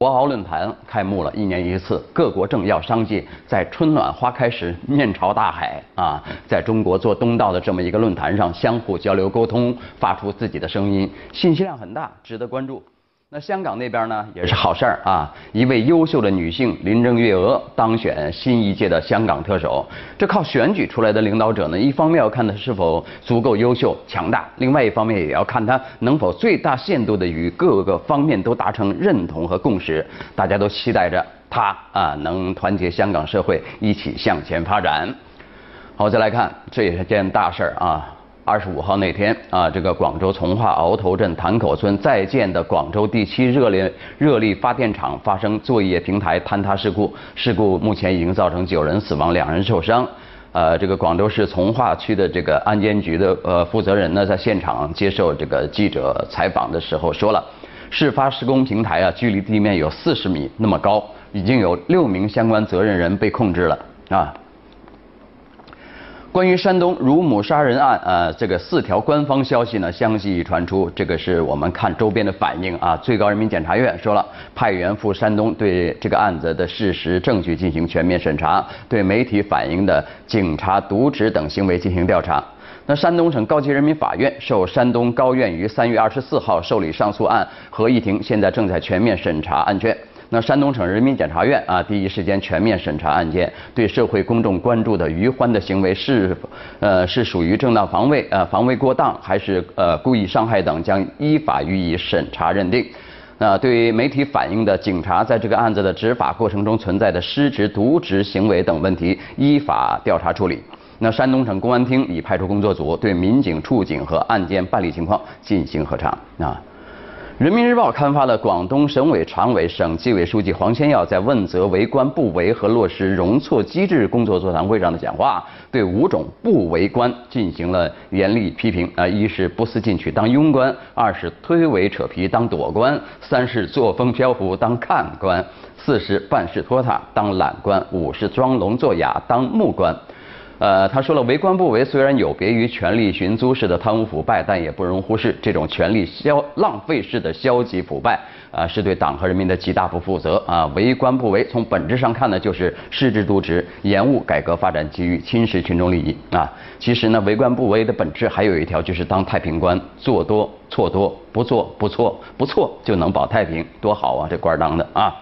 博鳌论坛开幕了，一年一次，各国政要商界在春暖花开时面朝大海啊，在中国做东道的这么一个论坛上相互交流沟通，发出自己的声音，信息量很大，值得关注。那香港那边呢也是好事儿啊，一位优秀的女性林郑月娥当选新一届的香港特首。这靠选举出来的领导者呢，一方面要看她是否足够优秀强大，另外一方面也要看她能否最大限度的与各个方面都达成认同和共识。大家都期待着她啊能团结香港社会一起向前发展。好，再来看，这也是件大事儿啊。二十五号那天啊，这个广州从化鳌头镇潭口村在建的广州第七热力热力发电厂发生作业平台坍塌事故，事故目前已经造成九人死亡，两人受伤。呃，这个广州市从化区的这个安监局的呃负责人呢，在现场接受这个记者采访的时候说了，事发施工平台啊，距离地面有四十米那么高，已经有六名相关责任人被控制了啊。关于山东乳母杀人案，呃，这个四条官方消息呢相继传出，这个是我们看周边的反应啊。最高人民检察院说了，派员赴山东对这个案子的事实证据进行全面审查，对媒体反映的警察渎职等行为进行调查。那山东省高级人民法院受山东高院于三月二十四号受理上诉案合议庭，现在正在全面审查案卷。那山东省人民检察院啊，第一时间全面审查案件，对社会公众关注的于欢的行为是，呃，是属于正当防卫，呃，防卫过当，还是呃故意伤害等，将依法予以审查认定。那对于媒体反映的警察在这个案子的执法过程中存在的失职、渎职行为等问题，依法调查处理。那山东省公安厅已派出工作组对民警处警和案件办理情况进行核查。啊。人民日报刊发了广东省委常委、省纪委书记黄先耀在问责为官不为和落实容错机制工作座谈会上的讲话，对五种不为官进行了严厉批评。啊，一是不思进取当庸官，二是推诿扯皮当躲官，三是作风漂浮当看官，四是办事拖沓当懒官，五是装聋作哑当目官。呃，他说了，为官不为虽然有别于权力寻租式的贪污腐败，但也不容忽视。这种权力消浪费式的消极腐败，啊，是对党和人民的极大不负责啊！为官不为，从本质上看呢，就是失职渎职，延误改革发展机遇，侵蚀群众利益啊！其实呢，为官不为的本质还有一条，就是当太平官，做多错多，不做不错不错就能保太平，多好啊！这官当的啊！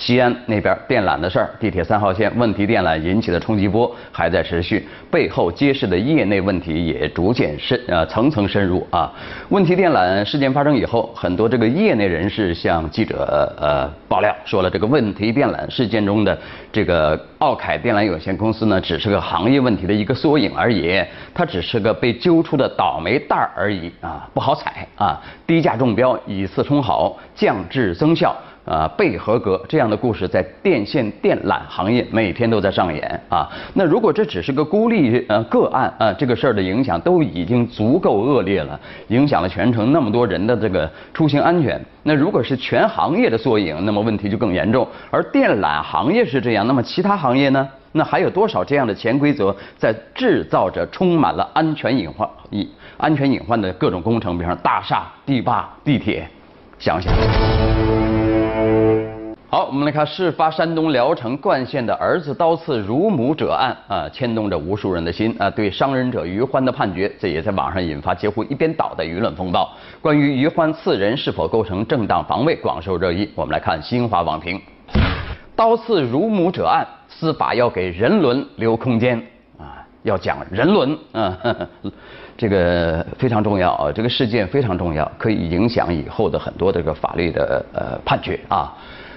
西安那边电缆的事儿，地铁三号线问题电缆引起的冲击波还在持续，背后揭示的业内问题也逐渐深呃层层深入啊。问题电缆事件发生以后，很多这个业内人士向记者呃爆料说了，这个问题电缆事件中的这个奥凯电缆有限公司呢，只是个行业问题的一个缩影而已，它只是个被揪出的倒霉蛋儿而已啊，不好踩啊，低价中标，以次充好，降质增效。啊，被合格这样的故事在电线电缆行业每天都在上演啊。那如果这只是个孤立呃个案啊，这个事儿的影响都已经足够恶劣了，影响了全城那么多人的这个出行安全。那如果是全行业的缩影，那么问题就更严重。而电缆行业是这样，那么其他行业呢？那还有多少这样的潜规则在制造着充满了安全隐患、隐安全隐患的各种工程，比方大厦、堤坝、地铁，想想。好，我们来看事发山东聊城冠县的儿子刀刺乳母者案啊，牵动着无数人的心啊。对伤人者于欢的判决，这也在网上引发几乎一边倒的舆论风暴。关于于欢刺人是否构成正当防卫，广受热议。我们来看新华网评：刀刺乳母者案，司法要给人伦留空间啊，要讲人伦啊，这个非常重要啊，这个事件非常重要，可以影响以后的很多这个法律的呃判决啊。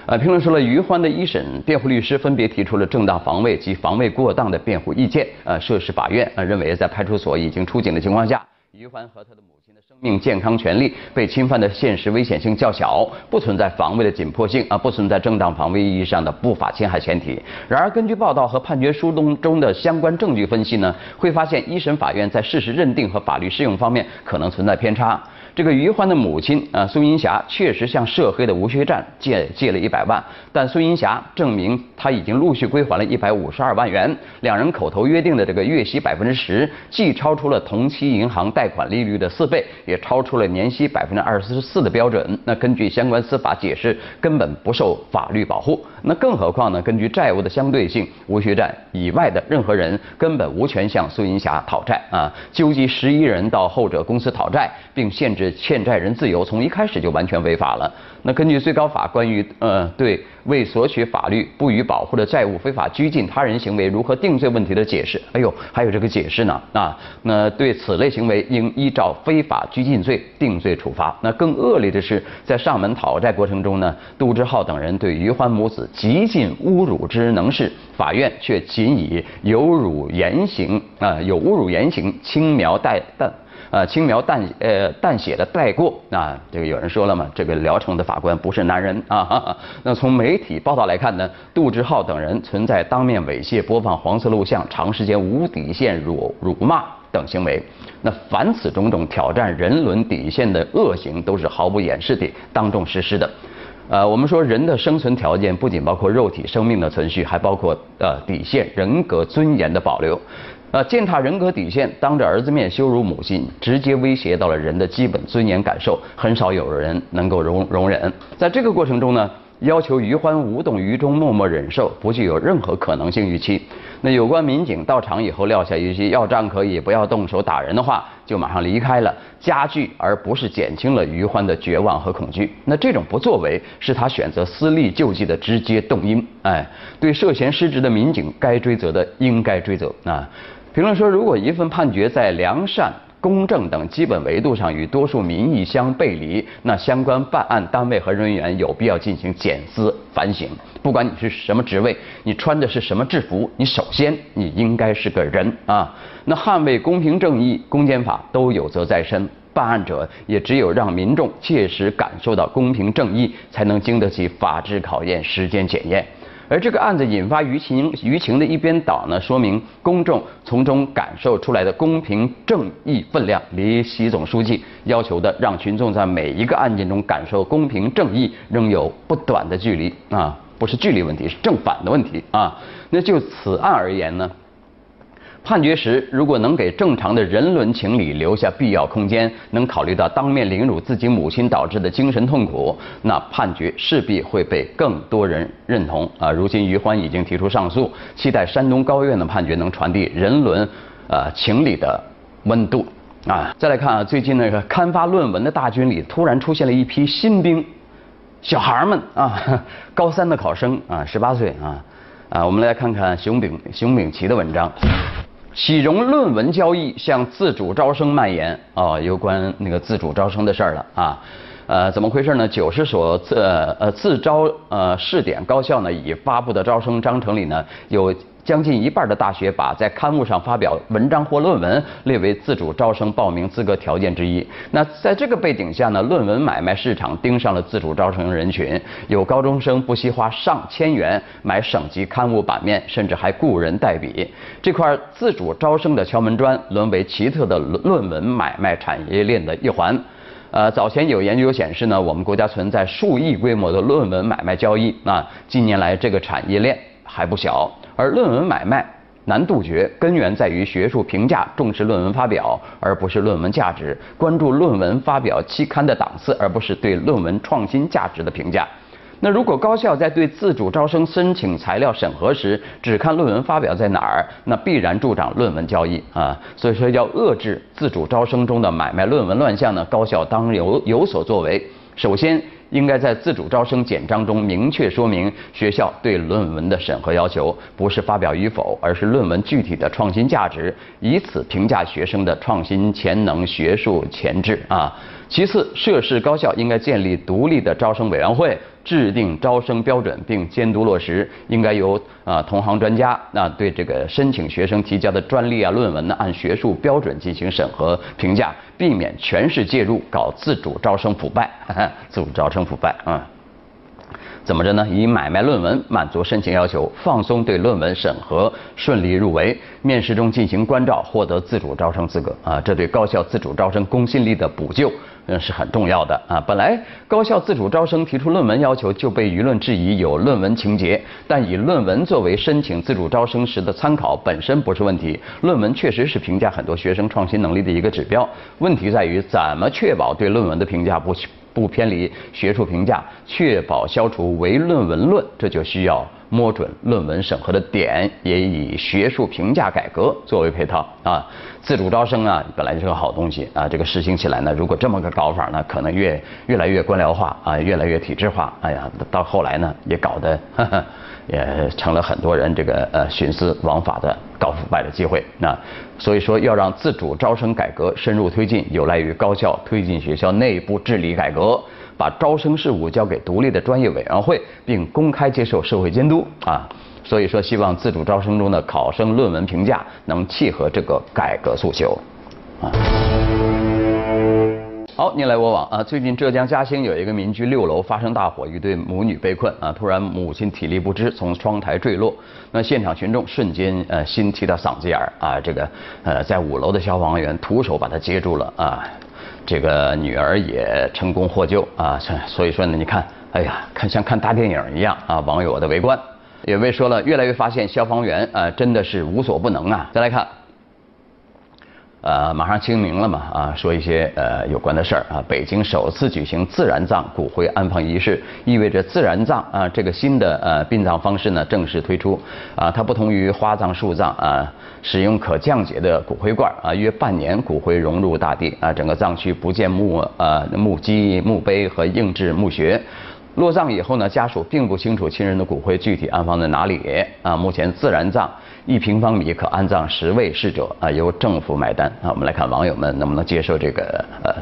呃，评论说了，于欢的一审辩护律师分别提出了正当防卫及防卫过当的辩护意见。呃，涉事法院呃认为，在派出所已经出警的情况下，于欢和他的母亲的生命健康权利被侵犯的现实危险性较小，不存在防卫的紧迫性啊，不存在正当防卫意义上的不法侵害前提。然而，根据报道和判决书中中的相关证据分析呢，会发现一审法院在事实认定和法律适用方面可能存在偏差。这个于欢的母亲啊，苏银霞确实向涉黑的吴学占借借了一百万，但苏银霞证明他已经陆续归还了一百五十二万元。两人口头约定的这个月息百分之十，既超出了同期银行贷款利率的四倍，也超出了年息百分之二十四的标准。那根据相关司法解释，根本不受法律保护。那更何况呢？根据债务的相对性，吴学占以外的任何人根本无权向苏银霞讨债啊！纠集十一人到后者公司讨债，并限制欠债人自由，从一开始就完全违法了。那根据最高法关于呃对为索取法律不予保护的债务非法拘禁他人行为如何定罪问题的解释，哎呦，还有这个解释呢啊！那对此类行为应依照非法拘禁罪定罪处罚。那更恶劣的是，在上门讨债过程中呢，杜志浩等人对于欢母子极尽侮辱之能事，法院却仅以有辱言行啊有侮辱言行轻描淡淡。呃，轻描淡呃淡写的带过啊，这个有人说了嘛，这个聊城的法官不是男人啊。那从媒体报道来看呢，杜志浩等人存在当面猥亵、播放黄色录像、长时间无底线辱辱骂等行为。那凡此种种挑战人伦底线的恶行，都是毫不掩饰地当众实施的。呃，我们说人的生存条件不仅包括肉体生命的存续，还包括呃底线、人格尊严的保留。呃，践踏人格底线，当着儿子面羞辱母亲，直接威胁到了人的基本尊严感受，很少有人能够容容忍。在这个过程中呢，要求于欢无动于衷，默默忍受，不具有任何可能性预期。那有关民警到场以后，撂下一句“要账可以，不要动手打人”的话，就马上离开了，加剧而不是减轻了于欢的绝望和恐惧。那这种不作为，是他选择私利救济的直接动因。哎，对涉嫌失职的民警，该追责的应该追责啊。评论说，如果一份判决在良善、公正等基本维度上与多数民意相背离，那相关办案单位和人员有必要进行检思反省。不管你是什么职位，你穿的是什么制服，你首先你应该是个人啊。那捍卫公平正义，公检法都有责在身，办案者也只有让民众切实感受到公平正义，才能经得起法治考验、时间检验。而这个案子引发舆情舆情的一边倒呢，说明公众从中感受出来的公平正义分量，离习总书记要求的让群众在每一个案件中感受公平正义仍有不短的距离啊，不是距离问题，是正反的问题啊。那就此案而言呢？判决时，如果能给正常的人伦情理留下必要空间，能考虑到当面凌辱自己母亲导致的精神痛苦，那判决势必会被更多人认同啊！如今于欢已经提出上诉，期待山东高院的判决能传递人伦呃情理的温度啊！再来看啊，最近那个刊发论文的大军里，突然出现了一批新兵，小孩们啊，高三的考生啊，十八岁啊啊！我们来看看熊丙熊丙奇的文章。喜荣论文交易向自主招生蔓延啊，有关那个自主招生的事儿了啊，呃，怎么回事呢？九十所自呃自招呃试点高校呢，已发布的招生章程里呢有。将近一半的大学把在刊物上发表文章或论文列为自主招生报名资格条件之一。那在这个背景下呢，论文买卖市场盯上了自主招生人群，有高中生不惜花上千元买省级刊物版面，甚至还雇人代笔。这块自主招生的敲门砖，沦为奇特的论文买卖产业链的一环。呃，早前有研究显示呢，我们国家存在数亿规模的论文买卖交易那。近年来，这个产业链还不小。而论文买卖难杜绝，根源在于学术评价重视论文发表，而不是论文价值；关注论文发表期刊的档次，而不是对论文创新价值的评价。那如果高校在对自主招生申请材料审核时，只看论文发表在哪儿，那必然助长论文交易啊。所以说，要遏制自主招生中的买卖论文乱象呢，高校当有有所作为。首先。应该在自主招生简章中明确说明学校对论文的审核要求，不是发表与否，而是论文具体的创新价值，以此评价学生的创新潜能、学术潜质啊。其次，涉事高校应该建立独立的招生委员会。制定招生标准并监督落实，应该由啊同行专家那对这个申请学生提交的专利啊论文呢按学术标准进行审核评价，避免全市介入搞自主招生腐败，自主招生腐败啊。怎么着呢？以买卖论文满足申请要求，放松对论文审核，顺利入围，面试中进行关照，获得自主招生资格啊！这对高校自主招生公信力的补救，嗯，是很重要的啊！本来高校自主招生提出论文要求就被舆论质疑有论文情节，但以论文作为申请自主招生时的参考本身不是问题。论文确实是评价很多学生创新能力的一个指标，问题在于怎么确保对论文的评价不？不偏离学术评价，确保消除唯论文论，这就需要摸准论文审核的点，也以学术评价改革作为配套啊。自主招生啊，本来就是个好东西啊，这个实行起来呢，如果这么个搞法呢，可能越越来越官僚化啊，越来越体制化。哎呀，到后来呢，也搞得。也成了很多人这个呃徇私枉法的搞腐败的机会。那所以说要让自主招生改革深入推进，有赖于高校推进学校内部治理改革，把招生事务交给独立的专业委员会，并公开接受社会监督啊。所以说，希望自主招生中的考生论文评价能契合这个改革诉求啊。好，你来我往啊！最近浙江嘉兴有一个民居六楼发生大火，一对母女被困啊！突然母亲体力不支，从窗台坠落，那现场群众瞬间呃心提到嗓子眼儿啊！这个呃在五楼的消防员徒手把她接住了啊！这个女儿也成功获救啊！所以说呢，你看，哎呀，看像看大电影一样啊！网友的围观，有位说了，越来越发现消防员啊真的是无所不能啊！再来看。呃，马上清明了嘛，啊，说一些呃有关的事儿啊。北京首次举行自然葬骨灰安放仪式，意味着自然葬啊这个新的呃殡葬方式呢正式推出。啊，它不同于花葬、树葬啊，使用可降解的骨灰罐啊，约半年骨灰融入大地啊，整个葬区不见墓呃墓基、墓碑和硬质墓穴。落葬以后呢，家属并不清楚亲人的骨灰具体安放在哪里啊。目前自然葬。一平方米可安葬十位逝者啊，由政府买单啊。我们来看网友们能不能接受这个呃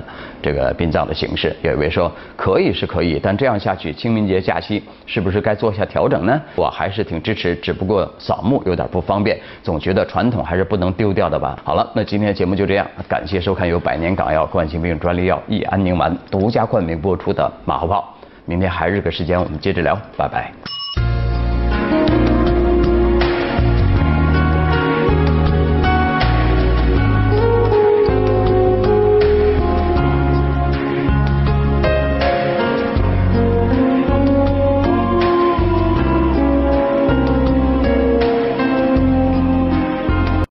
这个殡葬的形式。有一位说可以是可以，但这样下去清明节假期是不是该做下调整呢？我还是挺支持，只不过扫墓有点不方便，总觉得传统还是不能丢掉的吧。好了，那今天节目就这样，感谢收看由百年港药冠心病专利药益安宁丸独家冠名播出的马后炮。明天还是这个时间，我们接着聊，拜拜。